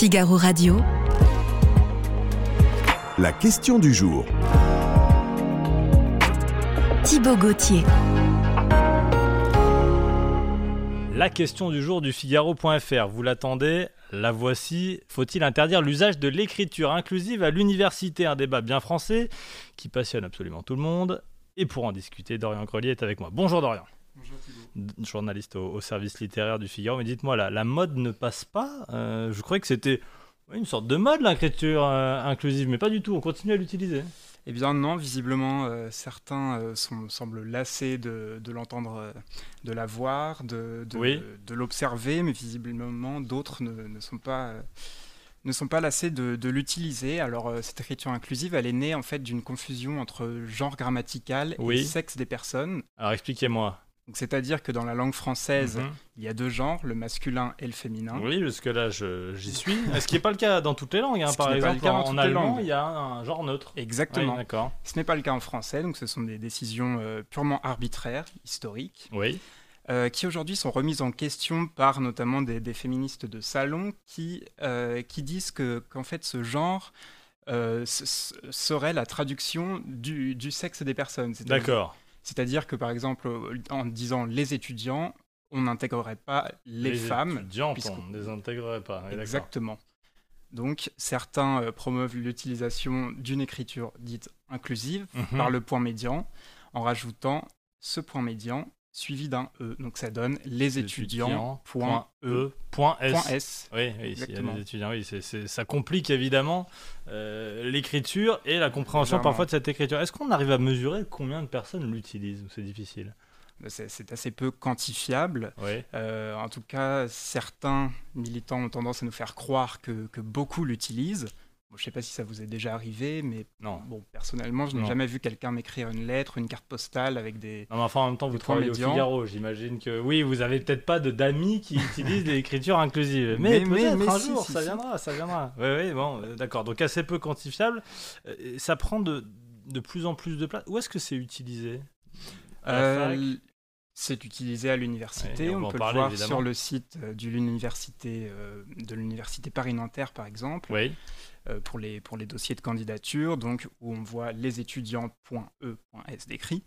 Figaro Radio. La question du jour. Thibaut Gauthier. La question du jour du Figaro.fr. Vous l'attendez? La voici. Faut-il interdire l'usage de l'écriture inclusive à l'université? Un débat bien français qui passionne absolument tout le monde. Et pour en discuter, Dorian Grelier est avec moi. Bonjour Dorian. Bonjour Thibaut. D- Journaliste au, au service littéraire du Figaro. Mais dites-moi, la, la mode ne passe pas Euh, Je croyais que c'était une sorte de mode l'écriture euh, inclusive, mais pas du tout. On continue à l'utiliser. Eh bien non, visiblement, euh, certains euh, sont- semblent lassés de, de l'entendre, de la voir, de, de, Oui. de l'observer, mais visiblement d'autres ne, ne sont pas... ne sont pas lassés de, l'utiliser. Alors cette écriture inclusive, elle est née en fait d'une confusion entre genre grammatical Oui. et sexe des personnes. Alors expliquez-moi. C'est-à-dire que dans la langue française, Mhm. il y a deux genres, le masculin et le féminin. Oui, jusque-là, je- j'y suis. Ce qui n'est pas le cas dans toutes les langues. hein. Par exemple, en, les allemand, il y a un, genre neutre. Exactement. Oui. Ce n'est pas le cas en français, donc ce sont des décisions euh, purement arbitraires, historiques. Oui. euh, qui aujourd'hui sont remises en question par notamment des, des féministes de salon qui, euh, qui disent que, qu'en fait ce genre euh, serait la traduction du, du sexe des personnes. D'accord. C'est-à-dire que par exemple en disant les étudiants, on n'intégrerait pas les, femmes. étudiantes, puisqu'on- on ne les intégrerait pas. Exactement. Donc certains euh, promeuvent l'utilisation d'une écriture dite inclusive Mhm. par le point médian en rajoutant ce point médian suivi d'un E. Donc ça donne les étudiants, point E, point S. point S. Oui, oui, y a des étudiants, oui, ça complique évidemment euh, l'écriture et la compréhension parfois de cette écriture. Est-ce qu'on arrive à mesurer combien de personnes l'utilisent c'est difficile? C'est c'est assez peu quantifiable. Oui. Euh, en tout cas, certains militants ont tendance à nous faire croire que, que beaucoup l'utilisent. Bon, je ne sais pas si ça vous est déjà arrivé, mais Non. bon, personnellement, je n'ai jamais vu quelqu'un m'écrire une lettre, une carte postale avec des... Non, mais enfin, en même temps, vous travaillez au. Figaro. J'imagine que oui, vous avez peut-être pas de d'amis qui utilisent l'écriture inclusive. Mais, Mais- mais- peut-être mais un si, jour, si, ça si. viendra, ça viendra. Oui, oui, bon, euh, d'accord. Donc assez peu quantifiable. Euh, ça prend de, de plus en plus de place. Où est-ce que c'est utilisé? Euh, c'est utilisé à l'université. Ouais, on peut parler, le voir évidemment. sur le site euh, de l'université euh, de l'université Paris-Nanterre, par exemple, Oui. euh, pour, les, pour les dossiers de candidature, donc où on voit les étudiants.e.s décrit.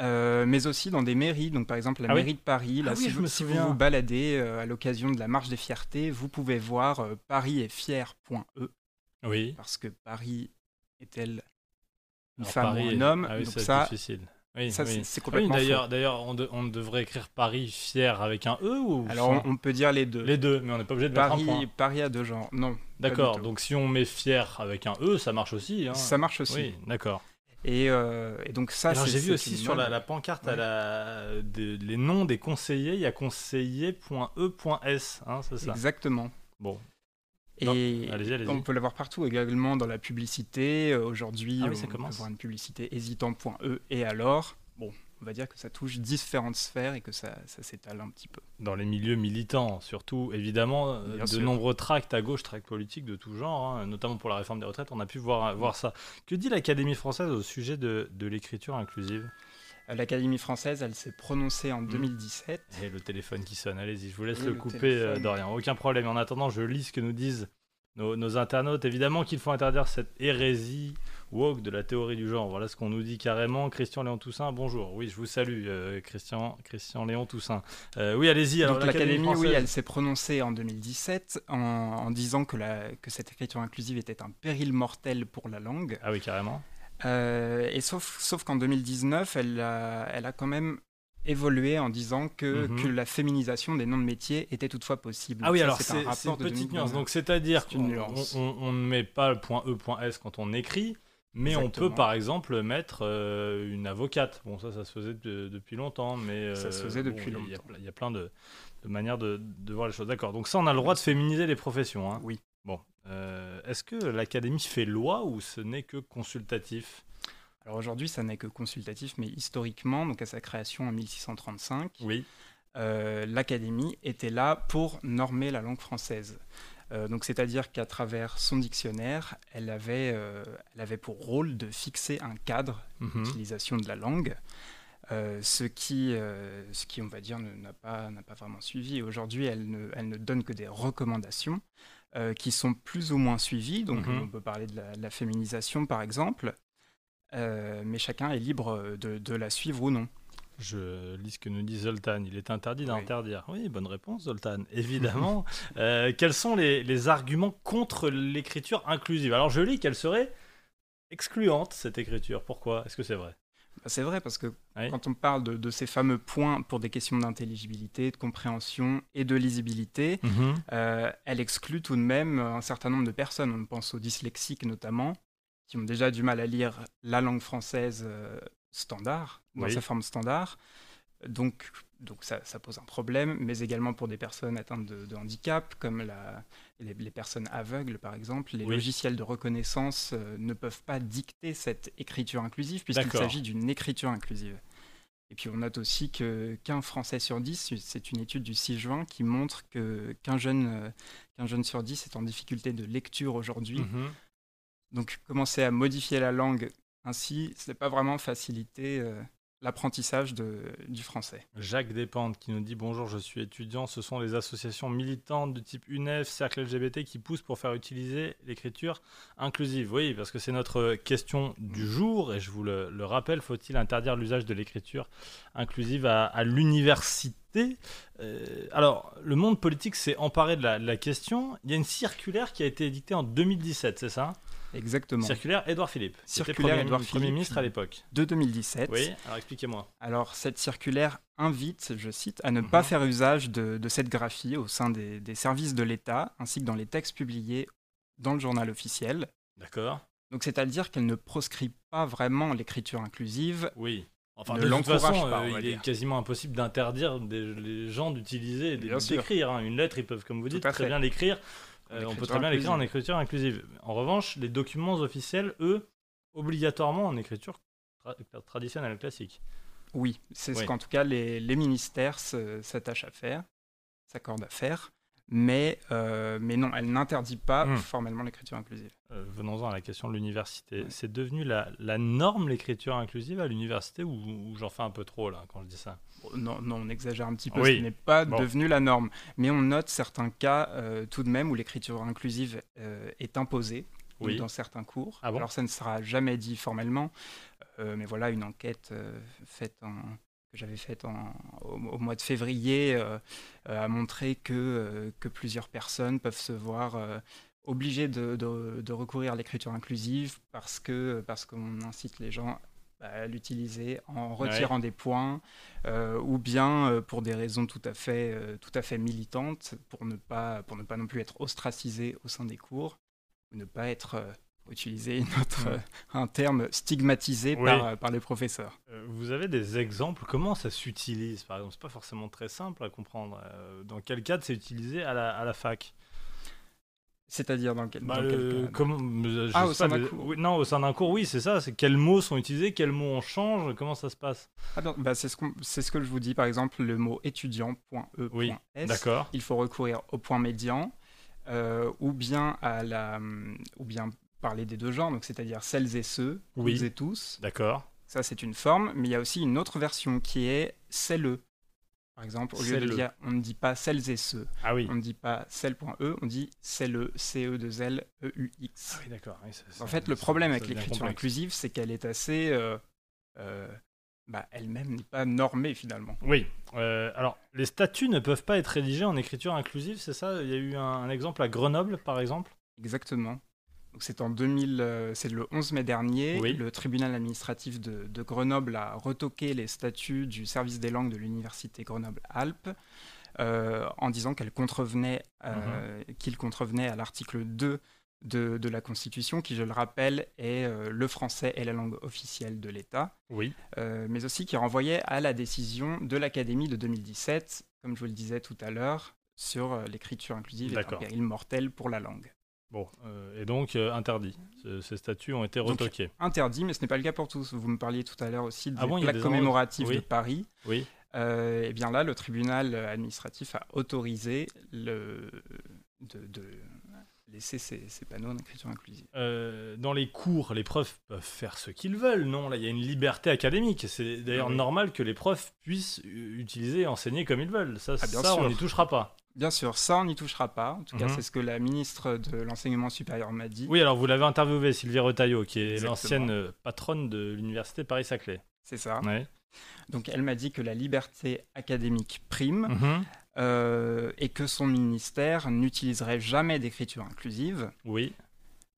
Euh, mais aussi dans des mairies, donc par exemple la Ah oui mairie de Paris. Là, Ah oui, si je vous, me si vous vous baladez euh, à l'occasion de la marche des fiertés, vous pouvez voir euh, Paris est fier.e Oui. parce que Paris est-elle une Alors, femme Paris ou est- un homme Ah oui, donc ça, difficile. Oui, ça oui. c'est- Ah oui, complètement d'ailleurs, d'ailleurs, on, de- on devrait écrire Paris fier avec un E ou Alors on, on peut dire les deux. les deux, mais on n'est pas obligé de mettre un point. Paris, Paris a deux genres. Non. D'accord. Donc si on met fier avec un E, ça marche aussi. hein. Ça marche aussi. Oui, d'accord. Et, euh, et donc ça, Alors j'ai vu aussi sur la, pancarte à Ouais. la, de- les noms des conseillers, il y a conseiller.e.s, hein, c'est ça. Exactement. Bon, Non, Et on peut l'avoir partout également dans la publicité. Euh, Aujourd'hui, Ah oui, on ça peut commence. voir une publicité hésitant.e et alors? Bon, on va dire que ça touche différentes sphères et que ça, ça s'étale un petit peu. dans les milieux militants, surtout, évidemment, euh, Bien de sûr. nombreux tracts à gauche, tracts politiques de tout genre, hein, notamment pour la réforme des retraites, on a pu voir, voir ça. Que dit l'Académie française au sujet de, de l'écriture inclusive? L'Académie française, elle s'est prononcée en 2017. Et le téléphone qui sonne, allez-y, je vous laisse Oui, le le couper, téléphone. euh, Dorian. Aucun problème. En attendant, je lis ce que nous disent nos, nos internautes. Évidemment qu'il faut interdire cette hérésie woke de la théorie du genre. Voilà ce qu'on nous dit carrément. Christian Léon Toussaint, bonjour. Oui, je vous salue, euh, Christian, Christian Léon Toussaint. Euh, oui, allez-y. Donc l'Académie, oui, française- elle s'est prononcée en 2017 en, en disant que, la, que cette écriture inclusive était un péril mortel pour la langue. Ah oui, carrément. Euh, et sauf, sauf qu'en 2019, elle a, elle a quand même évolué en disant que, Mhm. que la féminisation des noms de métiers était toutefois possible. Ah oui, Ça, alors un c'est rapport une petite 2019. nuance. Donc c'est-à-dire qu'on ne met pas le point E, point S quand on écrit, mais on peut par exemple mettre euh, une avocate. Bon, ça, ça se faisait de- depuis longtemps, mais Ça se euh, faisait bon, depuis il y a- longtemps. Il y, a plein de, de manières de, de voir les choses. D'accord. Donc ça, on a le droit de féminiser les professions. hein. Oui. Bon, Euh, est-ce que l'académie fait loi ou ce n'est que consultatif? Alors aujourd'hui, ça n'est que consultatif, mais historiquement, donc à sa création en 1635, Oui. euh, l'Académie était là pour normer la langue française. Euh, donc, c'est-à-dire qu'à travers son dictionnaire, elle avait, euh, elle avait pour rôle de fixer un cadre Mhm. d'utilisation de la langue, euh, ce, qui, euh, ce qui, on va dire, n'a pas, pas vraiment suivi. Aujourd'hui, elle ne, elle ne donne que des recommandations. Euh, qui sont plus ou moins suivies. Donc, Mhm. on peut parler de la, de la féminisation, par exemple. Euh, mais chacun est libre de, de la suivre ou non. Je lis ce que nous dit Zoltan. Il est interdit d'interdire. Oui, bonne réponse, Zoltan. Évidemment. Euh, quels sont les, les arguments contre l'écriture inclusive? Alors, je lis qu'elle serait excluante, cette écriture. Pourquoi? Est-ce que c'est vrai? C'est vrai parce que Oui. quand on parle de, de ces fameux points pour des questions d'intelligibilité, de compréhension et de lisibilité, euh, elle exclut tout de même un certain nombre de personnes. On pense aux dyslexiques notamment, qui ont déjà du mal à lire la langue française euh, standard, dans Oui. sa forme standard. Donc, donc ça, ça pose un problème, mais également pour des personnes atteintes de, de handicap, comme la- les, les personnes aveugles par exemple. Les Oui. logiciels de reconnaissance euh, ne peuvent pas dicter cette écriture inclusive, puisqu'il s'agit d'une écriture inclusive. Et puis on note aussi que qu'un Français sur 10, c'est une étude du 6 juin qui montre que qu'un jeune, euh, qu'un jeune sur 10 est en difficulté de lecture aujourd'hui. Mhm. Donc commencer à modifier la langue ainsi, ce n'est pas vraiment faciliter euh, l'apprentissage du français. Jacques Despentes qui nous dit Bonjour, je suis étudiant. Ce sont les associations militantes de type UNEF, Cercle LGBT qui poussent pour faire utiliser l'écriture inclusive. Oui, parce que c'est notre question du jour et je vous le, le rappelle faut-il interdire l'usage de l'écriture inclusive à, à l'université? Euh, Alors, le monde politique s'est emparé de la, de la question. Il y a une circulaire qui a été édictée en 2017, c'est ça? Exactement. Circulaire Édouard Philippe. Circulaire Premier, Édouard Premier Philippe. ministre à l'époque. De 2017. Oui, alors expliquez-moi. Alors cette circulaire invite, je cite, à ne pas Mhm. faire usage de, de cette graphie au sein des, des services de l'État, ainsi que dans les textes publiés dans le journal officiel. D'accord Donc c'est-à-dire qu'elle ne proscrit pas vraiment l'écriture inclusive. Oui. Enfin, ne de toute façon, pas, euh, il est quasiment impossible d'interdire les gens d'utiliser et d'écrire. hein. Une lettre, ils peuvent, comme vous dites, très bien l'écrire. Euh, on peut très bien l'écrire en écriture inclusive. En revanche, les documents officiels, eux, obligatoirement en écriture tra- traditionnelle, classique. Oui, c'est ce qu'en tout cas les, les ministères s'attachent à faire, s'accordent à faire. Mais, euh, mais non, elle n'interdit pas Hmm. formellement l'écriture inclusive. Euh, Venons-en à la question de l'université. Ouais. C'est devenu la, la norme, l'écriture inclusive à l'université, ou, ou j'en fais un peu trop, là, quand je dis ça? Non, non, on exagère un petit peu, Oui. ce n'est pas Bon. devenu la norme. Mais on note certains cas euh, tout de même où l'écriture inclusive euh, est imposée Oui. dans certains cours. Ah bon? Alors ça ne sera jamais dit formellement, euh, mais voilà une enquête euh, faite en, que j'avais faite au, au mois de février euh, euh, a montré que, euh, que plusieurs personnes peuvent se voir euh, obligées de, de- de recourir à l'écriture inclusive parce que parce qu'on incite les gens à l'utiliser en retirant des points euh, ou bien pour des raisons tout à fait tout à fait militantes pour ne pas pour ne pas non plus être ostracisé au sein des cours ou ne pas être utiliser Ouais. euh, un terme stigmatisé Oui. par, euh, par les professeurs. Euh, Vous avez des exemples Comment ça s'utilise Par exemple, c'est pas forcément très simple à comprendre. Dans quel cadre c'est utilisé à la, à la fac? C'est-à-dire dans quel, Bah, dans quel comment- je Ah, sais au sein d'un cours. oui, Non, au sein d'un cours, oui, c'est ça. C'est quels mots sont utilisés, quels mots on change, comment ça se passe? Ah bah, c'est ce, qu'on- c'est ce que je vous dis, par exemple, le mot étudiant.e.s. Oui, D'accord. il faut recourir au point médian euh, ou bien à la ou bien parler des deux genres, donc c'est-à-dire celles et ceux, Oui. toutes et tous. D'accord. Ça c'est une forme, mais il y a aussi une autre version qui est celle Par exemple, au lieu de dire on ne dit pas celles et ceux, Ah oui. on ne dit pas celle.e, on dit celle c e 2 l e u Ah x. oui, d'accord. Oui, En ça- fait, le problème ça avec l'écriture inclusive, c'est qu'elle est assez euh, euh, bah, elle-même n'est pas normée finalement. Oui. Euh, alors, les statuts ne peuvent pas être rédigés en écriture inclusive, c'est ça? Il y a eu un, un exemple à Grenoble, par exemple? Exactement. C'est en 2000, euh, c'est le 11 mai dernier, Oui. le tribunal administratif de, de Grenoble a retoqué les statuts du service des langues de l'université Grenoble-Alpes euh, en disant qu'elle contrevenait, euh, Mhm. qu'il contrevenait à l'article 2 de, de la Constitution, qui, je le rappelle, est euh, le français est la langue officielle de l'État, Oui. mais aussi qui renvoyait à la décision de l'Académie de 2017, comme je vous le disais tout à l'heure, sur l'écriture inclusive et un péril mortel pour la langue. Bon. euh, et donc, euh, interdit. Ce- ces statuts ont été Donc, interdit, mais ce n'est pas le cas pour tous. Vous me parliez tout à l'heure aussi des Ah bon, il y a plaques des commémoratives endroits- de Paris. Oui. Euh, et bien là, le tribunal administratif a autorisé le, de, de laisser ces, ces panneaux d'écriture inclusive. Euh, dans les cours, les profs peuvent faire ce qu'ils veulent, non Là, il y a une liberté académique. C'est d'ailleurs Oui. normal que les profs puissent euh, utiliser et enseigner comme ils veulent. Ça, Ah, bien ça on sûr. n'y touchera pas. Bien sûr, ça, on n'y touchera pas. En tout cas, Mhm. c'est ce que la ministre de l'Enseignement supérieur m'a dit. Oui, alors vous l'avez interviewé, Sylvie Retailleau, qui est l'ancienne euh, patronne de l'université Paris-Saclay. C'est ça. Ouais. Donc, elle m'a dit que la liberté académique prime Mhm. euh, et que son ministère n'utiliserait jamais d'écriture inclusive. Oui,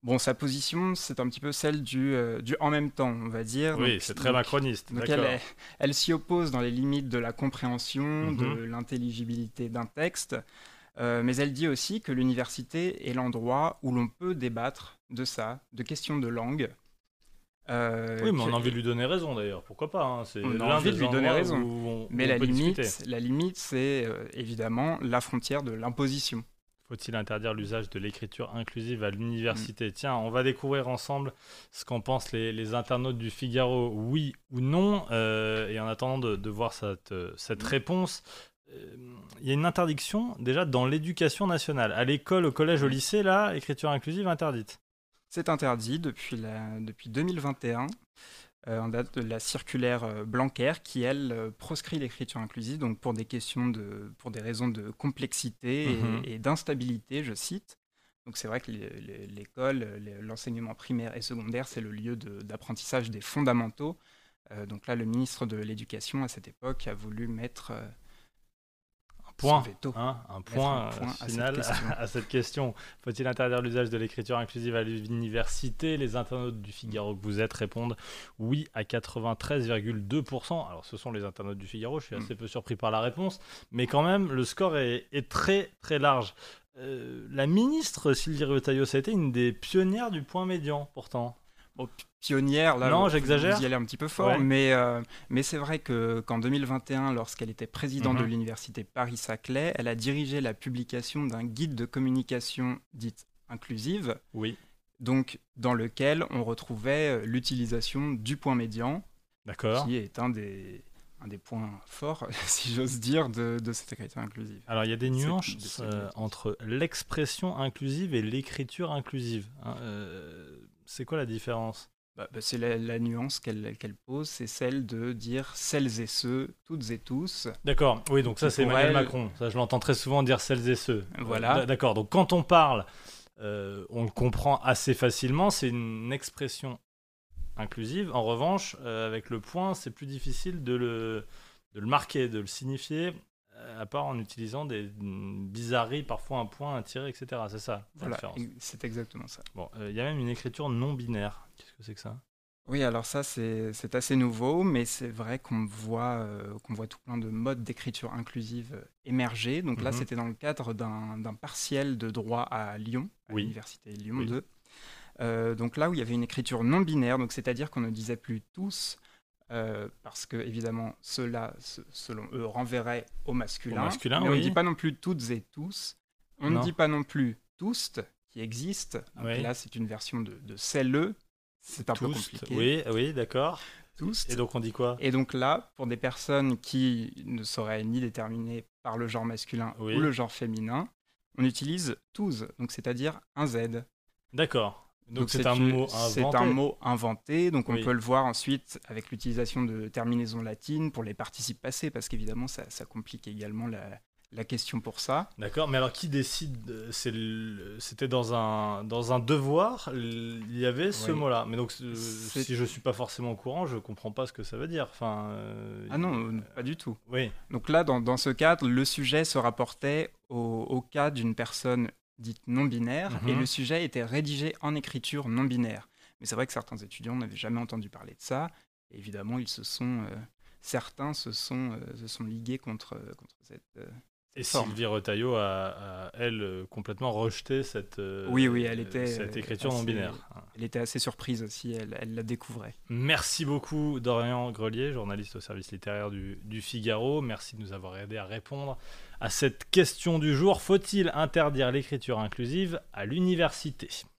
Bon, sa position, c'est un petit peu celle du, euh, du en même temps, on va dire. oui, c'est très donc- macroniste. Donc elle, elle s'y oppose dans les limites de la compréhension, de Mhm. l'intelligibilité d'un texte, Euh, mais elle dit aussi que l'université est l'endroit où l'on peut débattre de ça, de questions de langue. Euh, Oui, mais on a envie de lui donner raison d'ailleurs. Pourquoi pas hein, On a envie de lui donner raison. on- Mais la limite, la limite, c'est évidemment la frontière de l'imposition. Faut-il interdire l'usage de l'écriture inclusive à l'université Mm. Tiens, on va découvrir ensemble ce qu'en pensent les, les internautes du Figaro, oui ou non. Euh, et en attendant de, de voir cette, euh, cette Mm. réponse, euh, il y a une interdiction déjà dans l'éducation nationale. À l'école, au collège, au Mm. lycée, là, écriture inclusive interdite. C'est interdit depuis, la, depuis 2021, euh, en date de la circulaire euh, Blanquer, qui, elle, euh, proscrit l'écriture inclusive, donc pour des questions de, pour des raisons de complexité et- Mhm. et, d'instabilité, je cite. Donc c'est vrai que l'école, euh, l'enseignement primaire et secondaire, c'est le lieu de- d'apprentissage des fondamentaux. Euh, donc là, le ministre de l'Éducation, à cette époque, a voulu mettre euh, point, hein, un point, un point euh, à cette final question. à cette question. Faut-il interdire l'usage de l'écriture inclusive à l'université? Les internautes du Figaro que vous êtes répondent oui à 93,2%. Alors ce sont les internautes du Figaro, je suis Mm. assez peu surpris par la réponse, mais quand même le score est, est très très large. Euh, la ministre Sylvie Retailleau, ça a été une des pionnières du point médian pourtant. Pionnière, là, Non, j'exagère. Vous y allez un petit peu fort, Ouais. mais, euh, mais c'est vrai que qu'en 2021, lorsqu'elle était présidente de Mhm. l'université Paris-Saclay, elle a dirigé la publication d'un guide de communication dite inclusive, Oui, donc dans lequel on retrouvait euh, l'utilisation du point médian, d'accord. qui est un des, un des points forts, si j'ose dire, de, de cette écriture inclusive. Alors il y a des nuances euh, entre l'expression inclusive et l'écriture inclusive. hein. Euh, c'est quoi la différence? Bah, bah, c'est la, la nuance qu'elle pose, c'est celle de dire celles et ceux, toutes et tous. D'accord, oui, donc ça c'est Emmanuel elle- Macron. Ça je l'entends très souvent dire celles et ceux. Euh, Voilà. d- D'accord, donc quand on parle, euh, on le comprend assez facilement, c'est une expression inclusive. En revanche, euh, avec le point, c'est plus difficile de le, de le marquer, de le signifier, euh, à part en utilisant des bizarreries, parfois un point, un tiré, etc. C'est ça la Voilà, différence. c'est exactement ça. Bon, euh, il y a même une écriture non binaire. Qu'est-ce que c'est que ça? Oui, alors ça, c'est assez nouveau, mais c'est vrai qu'on voit, euh, qu'on voit tout plein de modes d'écriture inclusive euh, émerger. Donc là, Mhm. c'était dans le cadre d'un d'un partiel de droit à Lyon, à Oui. l'université Lyon Oui. 2. Euh, donc là où il y avait une écriture non binaire, donc c'est-à-dire qu'on ne disait plus tous, euh, parce que évidemment cela, se- selon eux, renverrait au masculin. Au masculin, mais on ne dit pas non plus toutes et tous. On Non. ne dit pas non plus tous, qui existe. Oui. là, c'est une version de, de celle C'est un peu compliqué. Oui, oui, d'accord. Tous. Et donc on dit quoi? Et donc là, pour des personnes qui ne seraient ni déterminées par le genre masculin Oui. ou le genre féminin, on utilise tous, donc c'est-à-dire un Z. D'accord. Donc c'est un mot inventé. un mot inventé, donc on Oui. peut le voir ensuite avec l'utilisation de terminaisons latines pour les participes passés, parce qu'évidemment ça, ça complique également la, la question pour ça. D'accord, mais alors qui décide euh, C'était dans un, dans un devoir, il y avait ce Oui. mot-là. Mais donc, euh, si je suis pas forcément au courant, je comprends pas ce que ça veut dire. Enfin, euh, Ah non, pas du tout. Oui, Donc là, dans, dans ce cadre, le sujet se rapportait au, au cas d'une personne dite non binaire, et Mhm. le sujet était rédigé en écriture non binaire. Mais c'est vrai que certains étudiants n'avaient jamais entendu parler de ça, et évidemment, ils se sont, euh, certains se sont, euh, se sont ligués contre, contre cette... euh, et forme. Sylvie Retailleau a, a, elle, euh, complètement rejeté cette, euh, Oui, oui, elle euh, était, cette euh, écriture non binaire. Elle était assez surprise aussi, elle, elle la découvrait. Merci beaucoup Dorian Grelier, journaliste au service littéraire du, du Figaro. Merci de nous avoir aidé à répondre à cette question du jour. Faut-il interdire l'écriture inclusive à l'université?